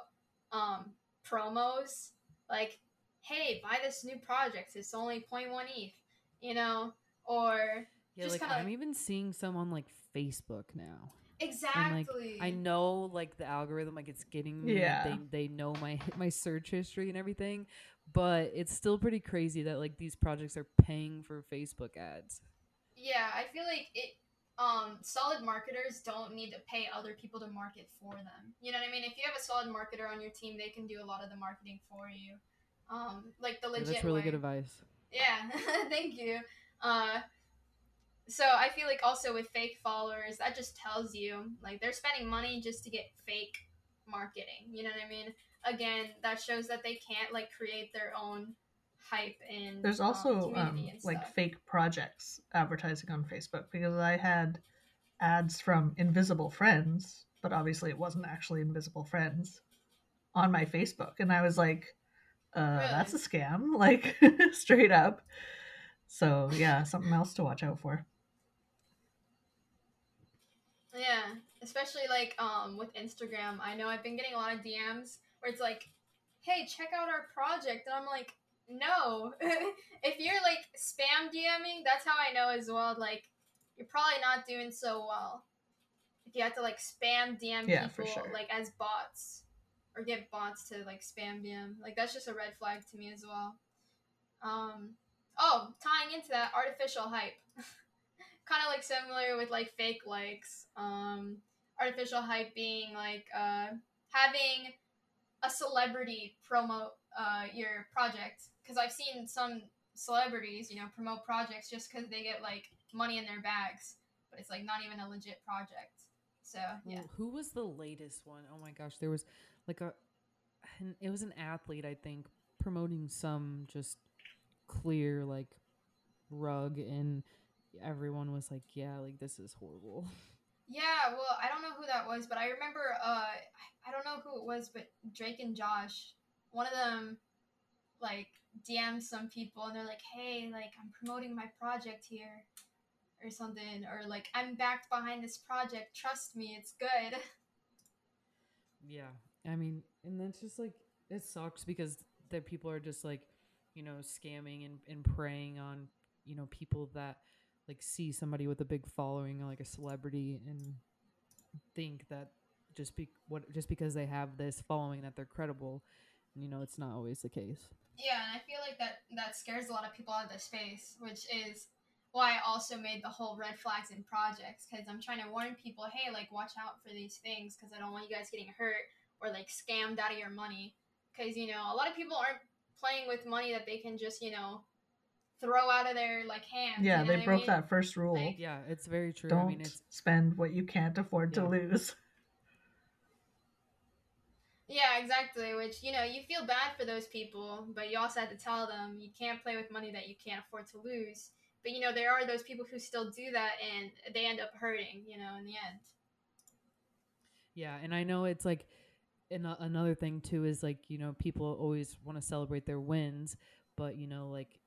um promos like hey, buy this new project. It's only 0.1 ETH, you know, or Yeah, Just like kinda I'm even seeing some on like Facebook now. exactly. I know like the algorithm, like it's getting me. Yeah. They they know my my search history and everything, but it's still pretty crazy that like these projects are paying for Facebook ads. Yeah, I feel like it. Um, solid marketers don't need to pay other people to market for them. You know what I mean? If you have a solid marketer on your team, they can do a lot of the marketing for you. Um, like the Yeah, legit that's really way. good advice. Yeah, thank you. Uh, so I feel like also with fake followers, that just tells you like they're spending money just to get fake marketing. You know what I mean? Again, that shows that they can't like create their own hype and There's um, also um, and like fake projects advertising on Facebook because I had ads from Invisible Friends, but obviously it wasn't actually Invisible Friends on my Facebook, and I was like, uh, "That's a scam!" Like straight up. So yeah, something else to watch out for. Yeah, especially like um with Instagram. I know I've been getting a lot of DMs where it's like, "Hey, check out our project," and I'm like, "No." if you're like spam DMing, that's how I know as well. Like, you're probably not doing so well. If you have to like spam DM Yeah, people sure. like as bots, or get bots to like spam DM, like that's just a red flag to me as well. Um. Oh, tying into that, artificial hype kind of like similar with like fake likes um artificial hype being like uh having a celebrity promote uh, your project because I've seen some celebrities, you know, promote projects just because they get like money in their bags, but it's like not even a legit project. So yeah. Who was the latest one? Oh my gosh, there was like a, it was an athlete I think promoting some just clear like rug and everyone was like, yeah, like this is horrible. Yeah, well, I don't know who that was, but I remember uh I don't know who it was, but Drake and Josh, one of them like DM some people and they're like, "Hey, like I'm promoting my project here." Or something, or like I'm backed behind this project. Trust me, it's good. Yeah, I mean, and that's just like it sucks because the people are just like, you know, scamming and, and preying on, you know, people that like see somebody with a big following like a celebrity and think that just be what just because they have this following that they're credible and you know it's not always the case. Yeah and i feel like that that scares a lot of people out of the space which is why i also made the whole red flags in projects because i'm trying to warn people hey like watch out for these things because i don't want you guys getting hurt or like scammed out of your money. Because you know a lot of people aren't playing with money that they can just you know throw out of their like hands. Yeah, you know they broke I mean? that first rule. Like- yeah it's very true Don't i mean it's spend what you can't afford Yeah. to lose. Yeah, exactly. Which you know you feel bad for those people, but you also have to tell them you can't play with money that you can't afford to lose. But you know there are those people who still do that, and they end up hurting. You know, in the end. Yeah, and I know it's like and another thing too is like you know people always want to celebrate their wins, but you know like th-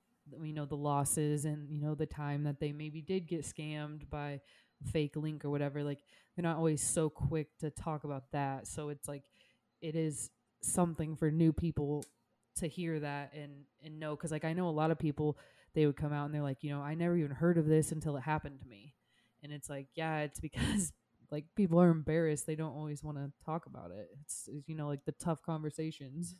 you know the losses and you know the time that they maybe did get scammed by fake link or whatever. Like they're not always so quick to talk about that. So it's like it is something for new people to hear that and and know because like I know a lot of people they would come out and they're like you know I never even heard of this until it happened to me, and it's like yeah it's because like people are embarrassed they don't always want to talk about it it's, it's you know like the tough conversations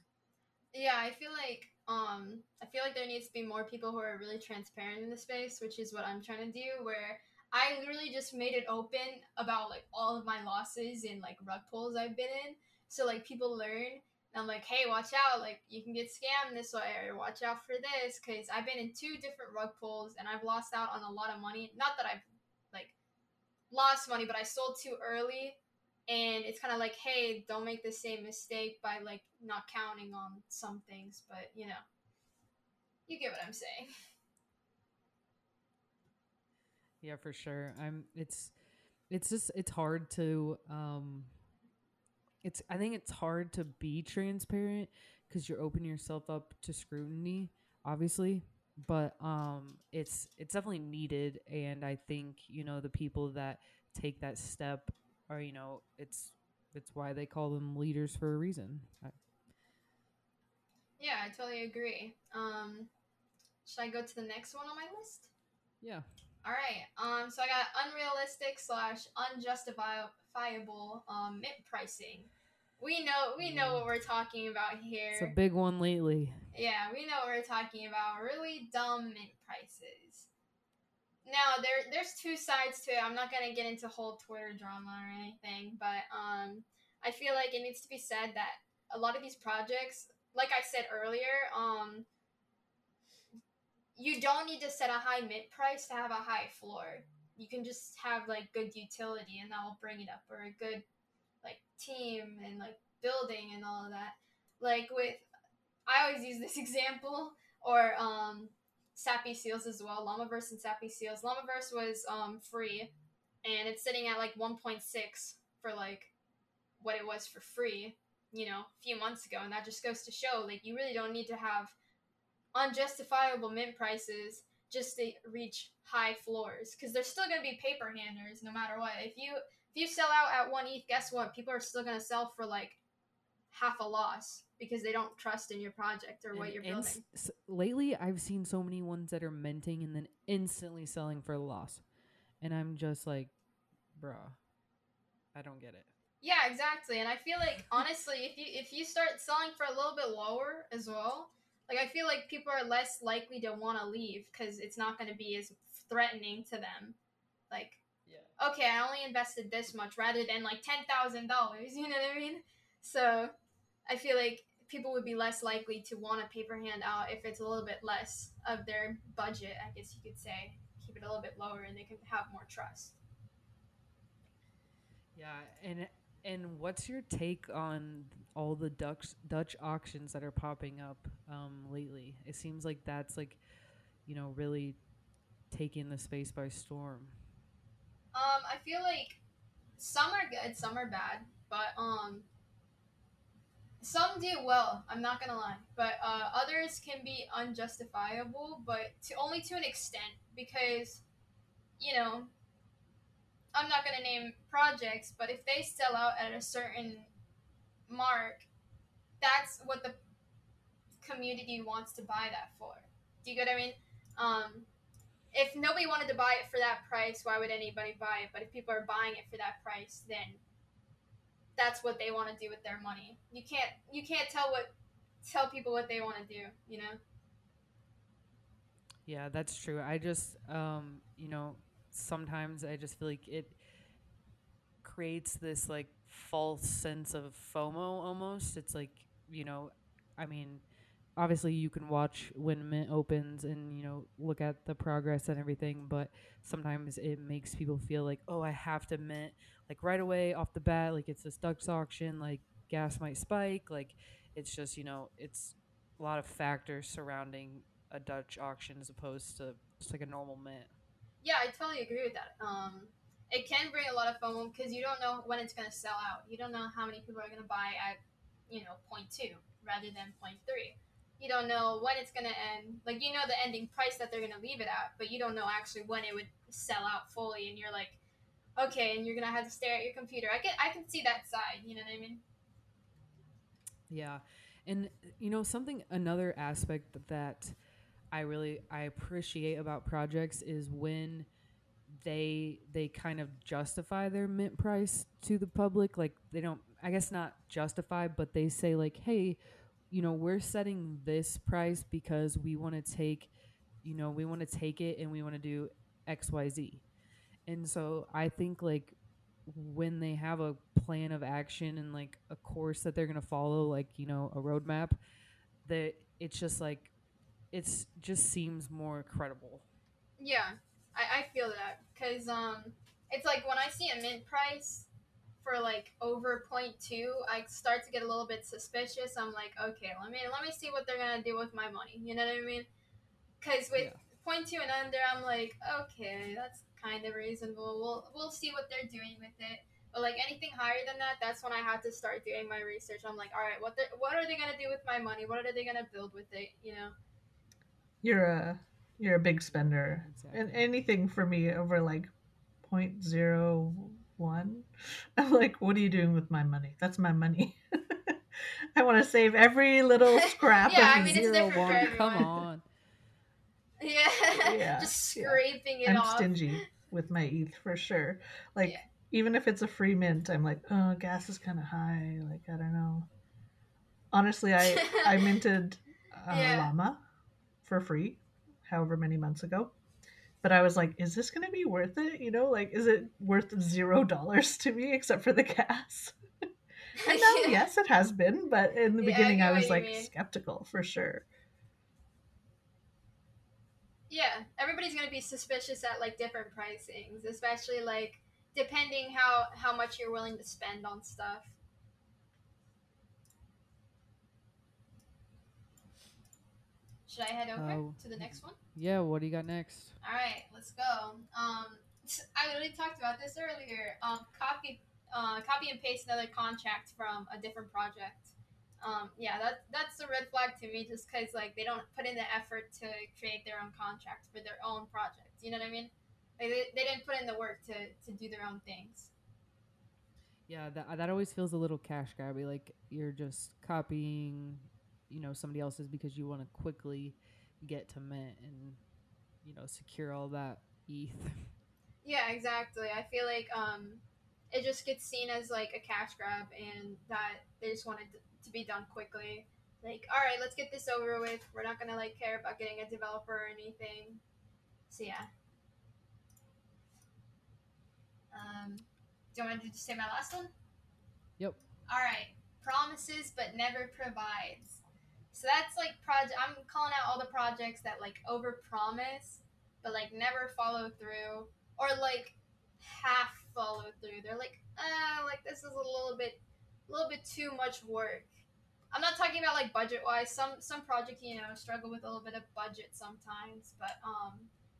Yeah, I feel like um I feel like there needs to be more people who are really transparent in the space, which is what I'm trying to do where I literally just made it open about like all of my losses and like rug pulls I've been in. So like people learn and I'm like, "Hey, watch out. Like you can get scammed this way or watch out for this cuz I've been in two different rug pulls and I've lost out on a lot of money. Not that I've like lost money, but I sold too early and it's kind of like hey don't make the same mistake by like not counting on some things but you know you get what i'm saying. Yeah for sure. I'm it's it's just it's hard to um it's i think it's hard to be transparent because you're opening yourself up to scrutiny obviously but um it's it's definitely needed and i think you know the people that take that step are you know it's it's why they call them leaders for a reason. I, yeah i totally agree. Um should i go to the next one on my list? Yeah. All right um so i got unrealistic slash unjustifiable um mint pricing. We know we know what we're talking about here. It's a big one lately. Yeah, we know what we're talking about. Really dumb mint prices. Now there there's two sides to it. I'm not gonna get into whole Twitter drama or anything, but um I feel like it needs to be said that a lot of these projects, like I said earlier, um you don't need to set a high mid price to have a high floor. You can just have like good utility and that will bring it up or a good like team and like building and all of that. Like with I always use this example, or um, Sappy Seals as well. Llamaverse and Sappy Seals. Llamaverse was um, free, and it's sitting at like 1.6 for like what it was for free, you know, a few months ago. And that just goes to show like you really don't need to have unjustifiable mint prices just to reach high floors because there's still going to be paper handers no matter what. If you if you sell out at one ETH, guess what? People are still going to sell for like half a loss because they don't trust in your project or what you're building. s- lately, I've seen so many ones that are minting and then instantly selling for a loss, and I'm just like, bruh, I don't get it. Yeah, exactly. And I feel like honestly, if you if you start selling for a little bit lower as well, like I feel like people are less likely to want to leave because it's not going to be as threatening to them. Like, Yeah. okay, I only invested this much rather than like ten thousand dollars. You know what I mean? So, I feel like people would be less likely to want a paper handout if it's a little bit less of their budget, I guess you could say. Keep it a little bit lower and they can have more trust. Yeah, and and what's your take on all the Dutch Dutch auctions that are popping up um, lately? It seems like that's like, you know, really taking the space by storm. Um, I feel like some are good, some are bad, but um, some do well. I'm not gonna lie, but uh, others can be unjustifiable, but to only to an extent because, you know, I'm not gonna name projects, but if they sell out at a certain mark, that's what the community wants to buy that for. Do you get what I mean? Um, if nobody wanted to buy it for that price, why would anybody buy it? But if people are buying it for that price, then that's what they want to do with their money. You can't you can't tell what tell people what they want to do, you know? Yeah, that's true. I just um, you know, sometimes I just feel like it creates this like false sense of FOMO almost. It's like, you know, I mean, obviously you can watch when mint opens and you know look at the progress and everything but sometimes it makes people feel like oh i have to mint like right away off the bat like it's this dutch auction like gas might spike like it's just you know it's a lot of factors surrounding a dutch auction as opposed to just like a normal mint. Yeah i totally agree with that. Um it can bring a lot of FOMO because you don't know when it's going to sell out. You don't know how many people are going to buy at, you know, point two rather than point three you don't know when it's gonna end. Like you know the ending price that they're gonna leave it at, but you don't know actually when it would sell out fully. And you're like, okay, and you're gonna have to stare at your computer. I can I can see that side. You know what I mean? Yeah, and you know something another aspect that I really I appreciate about projects is when they they kind of justify their mint price to the public like they don't i guess not justify but they say like hey you know, we're setting this price because we want to take, you know, we want to take it and we want to do XYZ. And so I think like when they have a plan of action and like a course that they're going to follow, like, you know, a roadmap, that it's just like, it's just seems more credible. Yeah, I, I feel that because um, it's like when I see a mint price, for like over point two, I start to get a little bit suspicious. I'm like, okay, let me let me see what they're gonna do with my money. You know what I mean? Because with yeah. point two and under, I'm like, okay, that's kind of reasonable. We'll we'll see what they're doing with it. But like anything higher than that, that's when I had to start doing my research. I'm like, all right, what what are they gonna do with my money? What are they gonna build with it? You know. You're a you're a big spender, exactly. and anything for me over like point zero one. I'm like, what are you doing with my money? That's my money. I want to save every little scrap yeah, of I mean, zero one. Come on. Yeah, yeah just scraping yeah. it I'm off. stingy with my ETH for sure. Like, yeah. even if it's a free mint, I'm like, oh, gas is kind of high. Like, I don't know. Honestly, I I minted uh, Llama for free, however many months ago but I was like, is this going to be worth it? You know, like, is it worth zero dollars to me except for the gas? and now, yeah. yes, it has been, but in the yeah, beginning, I, I was like mean. skeptical for sure. Yeah, everybody's going to be suspicious at like different pricings, especially like depending how how much you're willing to spend on stuff. Should I head over uh, to the next one? Yeah, what do you got next? All right, let's go. Um, I already talked about this earlier. Um, copy, uh, copy and paste another contract from a different project. Um, yeah, that that's a red flag to me, just because like they don't put in the effort to create their own contract for their own project. You know what I mean? Like they, they didn't put in the work to to do their own things. Yeah, that that always feels a little cash grabby. Like you're just copying, you know, somebody else's because you want to quickly get to mint and you know secure all that ETH. Yeah, exactly. I feel like um, it just gets seen as like a cash grab, and that they just want it to be done quickly. Like, all right, let's get this over with. We're not gonna like care about getting a developer or anything. So yeah. Um, do you want to just say my last one? Yep. All right. promises but never provides. So that's like project. I'm calling out all the projects that like overpromise but like never follow through or like half follow through. They're like, ah, like this is a little bit, a little bit too much work. I'm not talking about like budget wise. Some some projects you know struggle with a little bit of budget sometimes, but um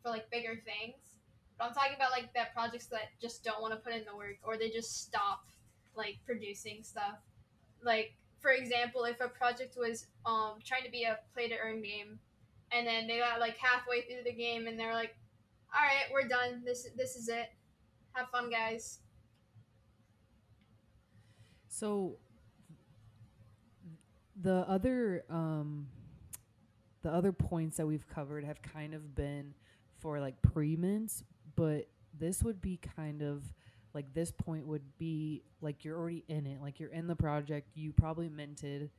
for like bigger things. But I'm talking about like that projects that just don't want to put in the work or they just stop like producing stuff. Like for example, if a project was um trying to be a play to earn game, and then they got like halfway through the game and they're like, "All right, we're done. This this is it. Have fun, guys." So the other um the other points that we've covered have kind of been for like pre-mints, but this would be kind of like this point would be like you're already in it, like you're in the project, you probably minted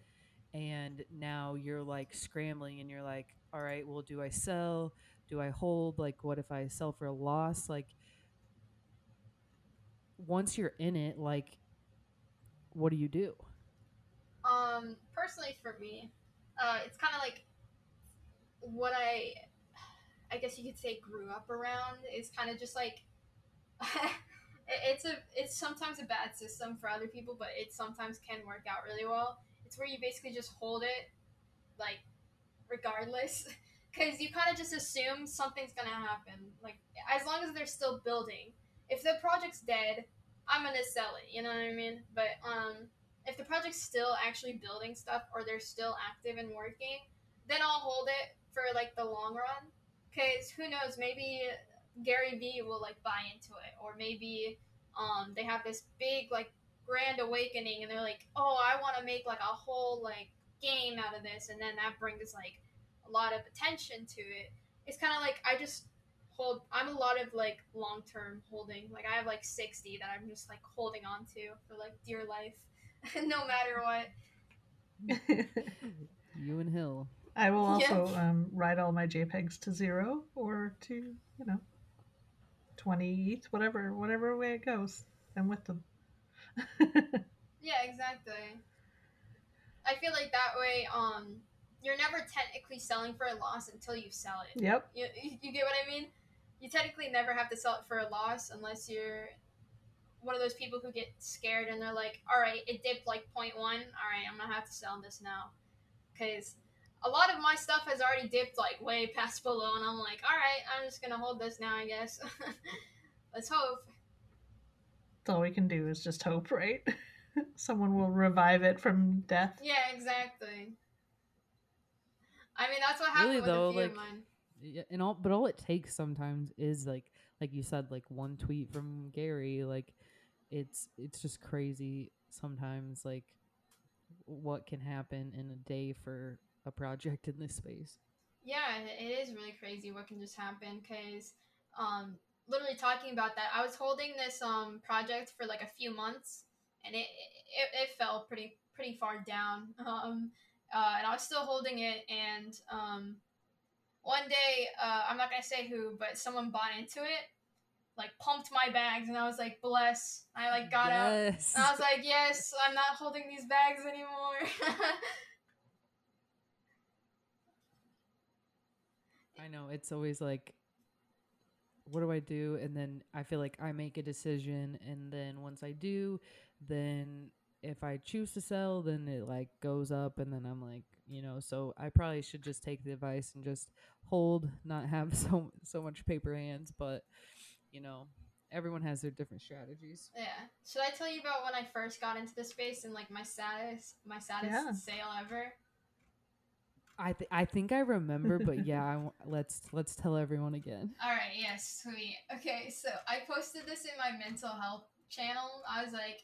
and now you're like scrambling and you're like, all right, well, do I sell? Do I hold? Like, what if I sell for a loss? Like, once you're in it, like, what do you do? Um, personally, for me, uh, it's kind of like what I, I guess you could say, grew up around. Is kind of just like, it's a, it's sometimes a bad system for other people, but it sometimes can work out really well. It's where you basically just hold it, like, regardless, because you kind of just assume something's gonna happen. Like, as long as they're still building. If the project's dead, I'm gonna sell it. You know what I mean? But um, if the project's still actually building stuff or they're still active and working, then I'll hold it for like the long run. Cause who knows? Maybe Gary Vee will like buy into it, or maybe um, they have this big like grand awakening, and they're like, oh, I want to make like a whole like game out of this, and then that brings like a lot of attention to it. It's kind of like I just hold. I'm a lot of like long term holding. Like I have like 60 that I'm just like holding on to for like dear life, no matter what. you and Hill. I will also yeah. um, write all my JPEGs to zero or to you know twenty ETH, whatever whatever way it goes. I'm with them. yeah, exactly. I feel like that way, um, you're never technically selling for a loss until you sell it. Yep. You, you get what I mean? You technically never have to sell it for a loss unless you're one of those people who get scared and they're like, all right, it dipped like 0.1. All right, I'm going to have to sell this now. Because a lot of my stuff has already dipped like way past below, and I'm like, all right, I'm just going to hold this now, I guess. Let's hope. That's all we can do is just hope, right? Someone will revive it from death. Yeah, exactly. I mean, that's what happened really, with though, a few like, of mine. Yeah, and all, but all it takes sometimes is like, like you said, like one tweet from Gary. Like, it's it's just crazy sometimes. Like, what can happen in a day for a project in this space? Yeah, it is really crazy what can just happen because, um, literally talking about that, I was holding this um project for like a few months, and it it, it fell pretty pretty far down. Um, uh, and I was still holding it, and um, one day, uh, I'm not gonna say who, but someone bought into it, like pumped my bags, and I was like, bless. I like got yes. out, and I was like, yes, I'm not holding these bags anymore. know it's always like what do I do? And then I feel like I make a decision, and then once I do, then if I choose to sell, then it like goes up, and then I'm like, you know, so I probably should just take the advice and just hold, not have so so much paper hands, but you know, everyone has their different strategies. Yeah. Should I tell you about when I first got into the space and like my saddest my saddest yeah. sale ever? I th- I think I remember, but yeah, I w- let's let's tell everyone again. All right, yes, sweet. Okay, so I posted this in my mental health channel. I was like,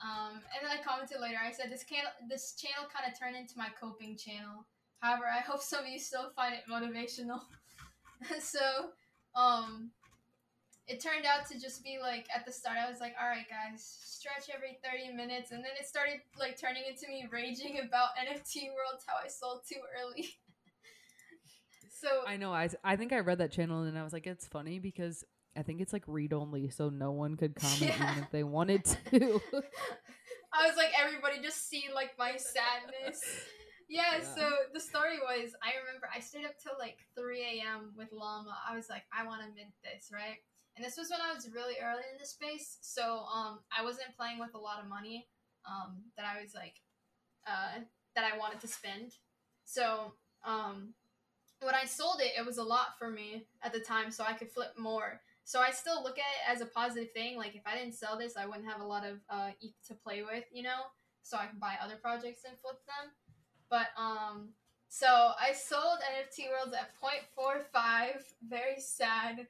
um, and then I commented later. I said this can this channel kind of turned into my coping channel. However, I hope some of you still find it motivational. so, um, it turned out to just be like at the start I was like, all right guys, stretch every 30 minutes and then it started like turning into me raging about NFT worlds how I sold too early. so I know I I think I read that channel and I was like it's funny because I think it's like read only so no one could comment yeah. even if they wanted to. I was like everybody just see like my sadness. Yeah, Yeah. so the story was I remember I stayed up till like 3 a.m. with Llama. I was like, I want to mint this, right? And this was when I was really early in the space, so um, I wasn't playing with a lot of money um, that I was like uh, that I wanted to spend. So um, when I sold it, it was a lot for me at the time, so I could flip more. So I still look at it as a positive thing. Like if I didn't sell this, I wouldn't have a lot of uh, ETH to play with, you know. So I can buy other projects and flip them. But um, so I sold NFT Worlds at 0.45. Very sad.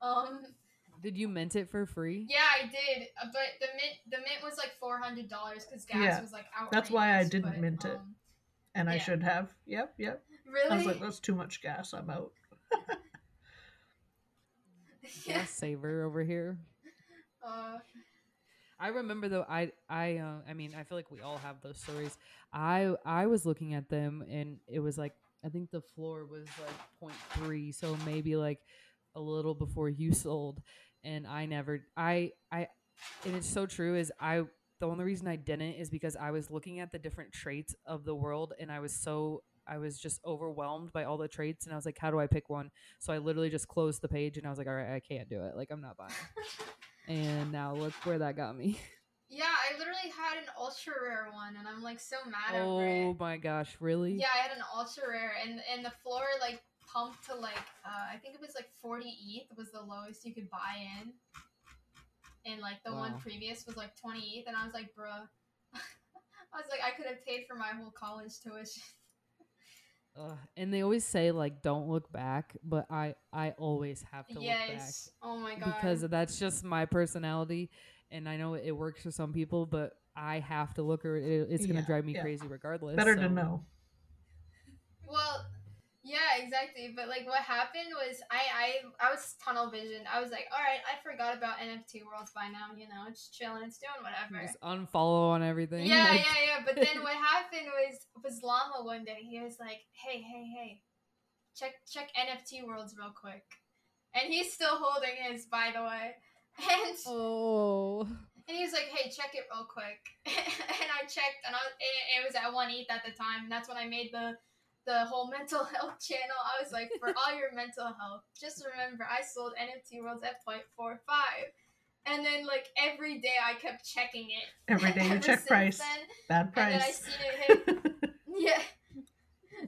Um, Did you mint it for free? yeah, I did, uh, but the mint the mint was like four hundred dollars because gas Yeah, was like outrageous. that's why I didn't but, mint it. um, And I Yeah. should have. Yep, yep. really? I was like, that's too much gas. I'm out. yeah. Gas saver over here. Uh, I remember though. I I uh, I mean, I feel like we all have those stories. I I was looking at them and it was like I think the floor was like 0.3, so maybe like a little before you sold. And I never I I and it's so true is I the only reason I didn't is because I was looking at the different traits of the world and I was so I was just overwhelmed by all the traits and I was like, how do I pick one? So I literally just closed the page and I was like, all right, I can't do it. Like I'm not buying. And now look where that got me. yeah, I literally had an ultra rare one, and I'm like so mad over Oh it. my gosh, really? Yeah, I had an ultra rare, and and the floor like pumped to like uh, I think it was like 40 ETH was the lowest you could buy in, and like the one previous was like 20 ETH, and I was like, bruh. I was like, I could have paid for my whole college tuition. Ugh, and they always say like don't look back, but I I always have to look back. yes. Oh my god. because that's just my personality, and I know it works for some people, but I have to look or it, it's gonna Yeah, drive me yeah. crazy regardless. Better so- to know. Well, yeah, exactly. But like, what happened was I I I was tunnel vision. I was like, all right, I forgot about NFT worlds by now. You know, it's chilling, it's doing whatever. Just unfollow on everything. Yeah, like- yeah, yeah. But then what happened was was Llama one day. He was like, hey, hey, hey, check check NFT worlds real quick, and he's still holding his, by the way. And Oh. and he was like, "Hey, check it real quick." and I checked, and I was, it, it was at one ETH at the time. And that's when I made the the whole mental health channel. I was like, for all your mental health, just remember, I sold NFT Worlds at 0.45. And then like every day, I kept checking it. Every day you check price. Then, Bad and then I price. seen it hit. yeah,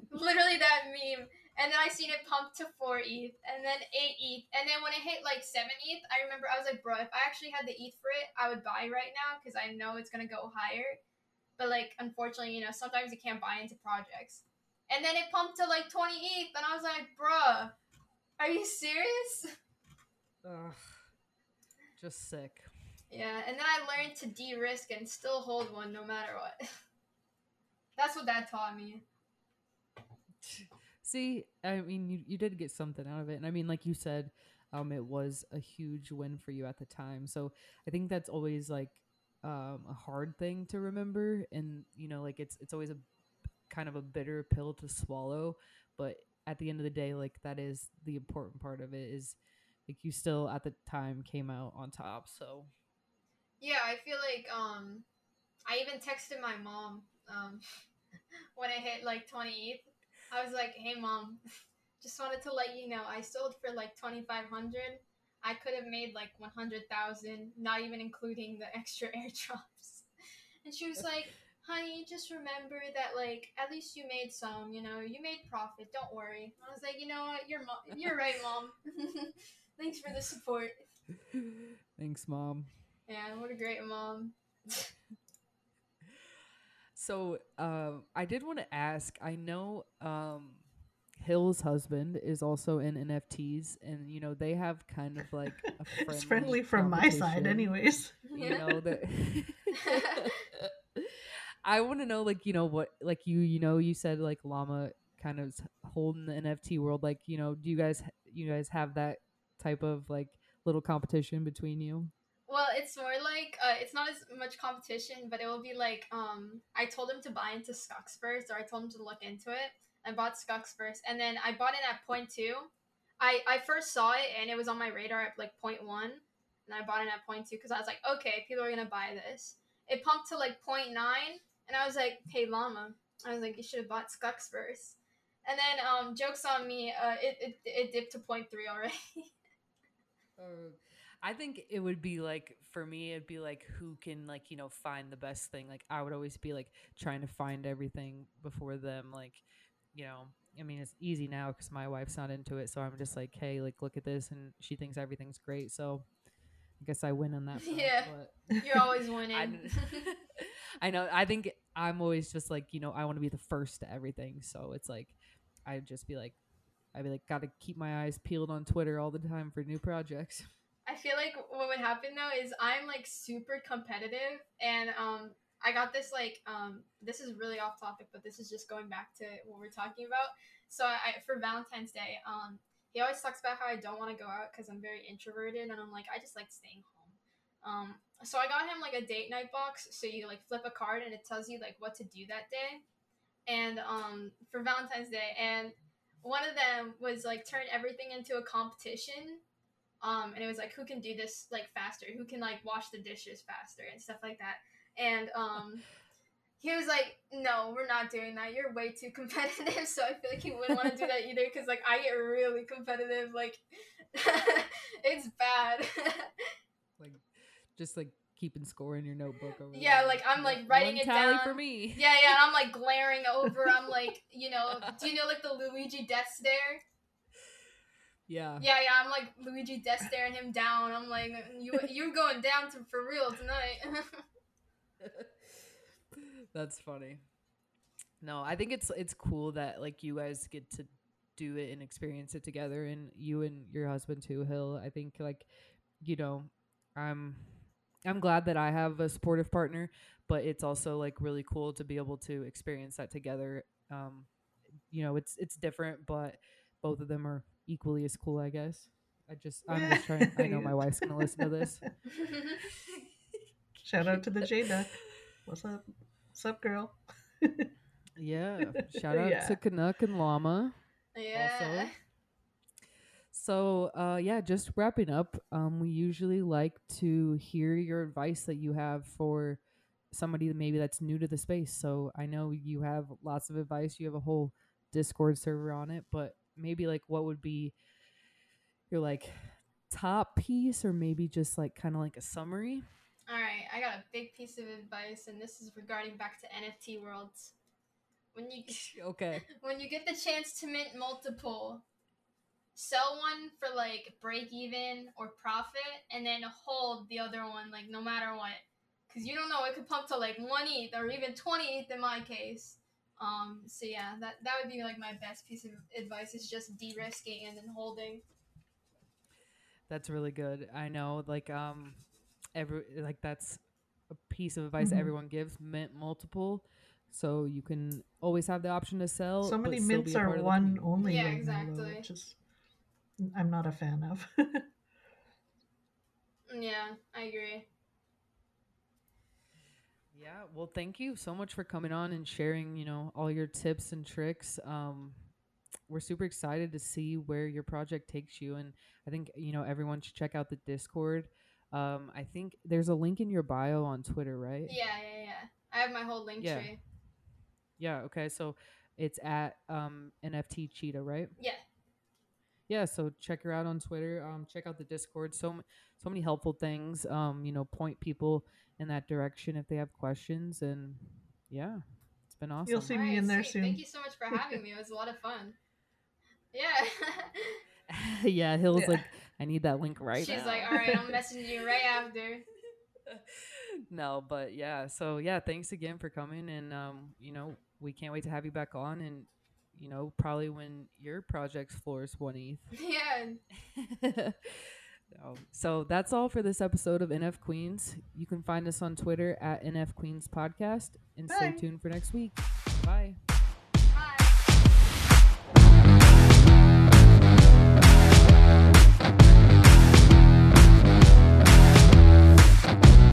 literally that meme. And then I seen it pump to 4 ETH, and then 8 ETH, and then when it hit like 7 ETH, I remember I was like, bro, if I actually had the ETH for it, I would buy right now because I know it's gonna go higher. But like, unfortunately, you know, sometimes you can't buy into projects. And then it pumped to like 20 ETH, and I was like, bruh, are you serious? Ugh. Just sick. Yeah, and then I learned to de-risk and still hold one no matter what. That's what that taught me. See, I mean, you, you did get something out of it. And I mean, like you said, um, it was a huge win for you at the time. So I think that's always like um, a hard thing to remember. And, you know, like it's, it's always a kind of a bitter pill to swallow. But at the end of the day, like that is the important part of it is like you still at the time came out on top. So Yeah, I feel like um I even texted my mom um when I hit like 20 ETH. I was like, "Hey mom, just wanted to let you know I sold for like 2500. I could have made like 100,000, not even including the extra airdrops." And she was like, "Honey, just remember that like at least you made some, you know, you made profit. Don't worry." I was like, "You know what? You're mo- you're right, mom. Thanks for the support." thanks, mom. Yeah, what a great mom. So um, I did want to ask. I know um, Hill's husband is also in NFTs, and you know they have kind of like a friendly it's friendly from my side, anyways. You know that. I want to know, like you know what, like you, you know, you said like Llama kind of holding the NFT world. Like you know, do you guys, you guys have that type of like little competition between you? Well, it's more like uh, it's not as much competition, but it will be like um, I told him to buy into Skux first, or I told him to look into it. I bought Skux first, and then I bought it at point two. I I first saw it and it was on my radar at like point one, and I bought it at point two because I was like, okay, people are gonna buy this. it pumped to like 0.9, and I was like, hey llama, I was like, you should have bought Scux first. And then um, jokes on me, uh, it, it it dipped to 0.3 already. Uh, I think it would be like for me, it'd be like who can like you know find the best thing. Like I would always be like trying to find everything before them. Like you know, I mean it's easy now because my wife's not into it, so I'm just like, hey, like look at this, and she thinks everything's great. So I guess I win on that. Front, yeah, but you're always winning. I, I know. I think I'm always just like you know I want to be the first to everything. So it's like I'd just be like I'd be like got to keep my eyes peeled on Twitter all the time for new projects. I feel like what would happen though is I'm like super competitive and um I got this like um this is really off topic but this is just going back to what we're talking about. So I for Valentine's Day um he always talks about how I don't want to go out because I'm very introverted and I'm like I just like staying home. Um so I got him like a date night box so you like flip a card and it tells you like what to do that day. And um for Valentine's Day and one of them was like turn everything into a competition um, and it was like who can do this like faster? Who can like wash the dishes faster and stuff like that. And um he was like no we're not doing that. You're way too competitive. So i feel like he wouldn't want to do that either because like i get really competitive like it's bad. Like just like keeping score in your notebook over yeah like i'm like writing it down for me yeah yeah and i'm like glaring over i'm like you know do you know like the luigi death stare yeah Yeah, yeah, I'm like Luigi death staring him down. I'm like, you you're going down to for real tonight. That's funny. No, I think it's it's cool that like you guys get to do it and experience it together and you and your husband too, Hill. I think like you know, I'm I'm glad that I have a supportive partner, but it's also like really cool to be able to experience that together. Um you know, it's it's different, but both of them are equally as cool, I guess. I just I'm just trying I know my wife's going to listen to this. Shout out to the J Duck. What's up? What's up, girl? Yeah. Shout out Yeah. to Canuck and Llama. yeah. So, uh, yeah, just wrapping up. Um, we usually like to hear your advice that you have for somebody that maybe that's new to the space. So I know you have lots of advice. You have a whole Discord server on it, but maybe like what would be your like top piece, or maybe just like kind of like a summary. All right, I got a big piece of advice, and this is regarding back to NFT worlds. When you Okay. when you get the chance to mint multiple, sell one for like break even or profit, and then hold the other one like no matter what, because you don't know it could pump to like one ETH or even twenty ETH in my case. Um, so yeah, that that would be like my best piece of advice is just de-risking and then holding. That's really good. I know, like, um, every like that's a piece of advice Mhm. everyone gives. Mint multiple, so you can always have the option to sell. so many mints are part of the one only Yeah, right exactly. which is I'm not a fan of. Yeah, I agree. Yeah, well, thank you so much for coming on and sharing, you know, all your tips and tricks. Um, we're super excited to see where your project takes you, and I think you know everyone should check out the Discord. Um, I think there's a link in your bio on Twitter, right? Yeah, yeah, yeah. I have my whole link Yeah. tree. Yeah. Okay. So it's at um, NFT Cheetah, right? Yeah. Yeah so check her out on twitter um check out the discord so so many helpful things um you know point people in that direction if they have questions and yeah it's been awesome You'll see me in there sweet. soon. Thank you so much for having me. It was a lot of fun. Yeah. yeah hill's Yeah. like i need that link right She's now." like, all right, I'm messaging you right after. no but yeah so yeah thanks again for coming and um you know we can't wait to have you back on and you know probably when your project floors one eth Yeah. Um, so that's all for this episode of NFQueens. You can find us on Twitter at NFQueens Podcast and stay tuned for next week. Bye.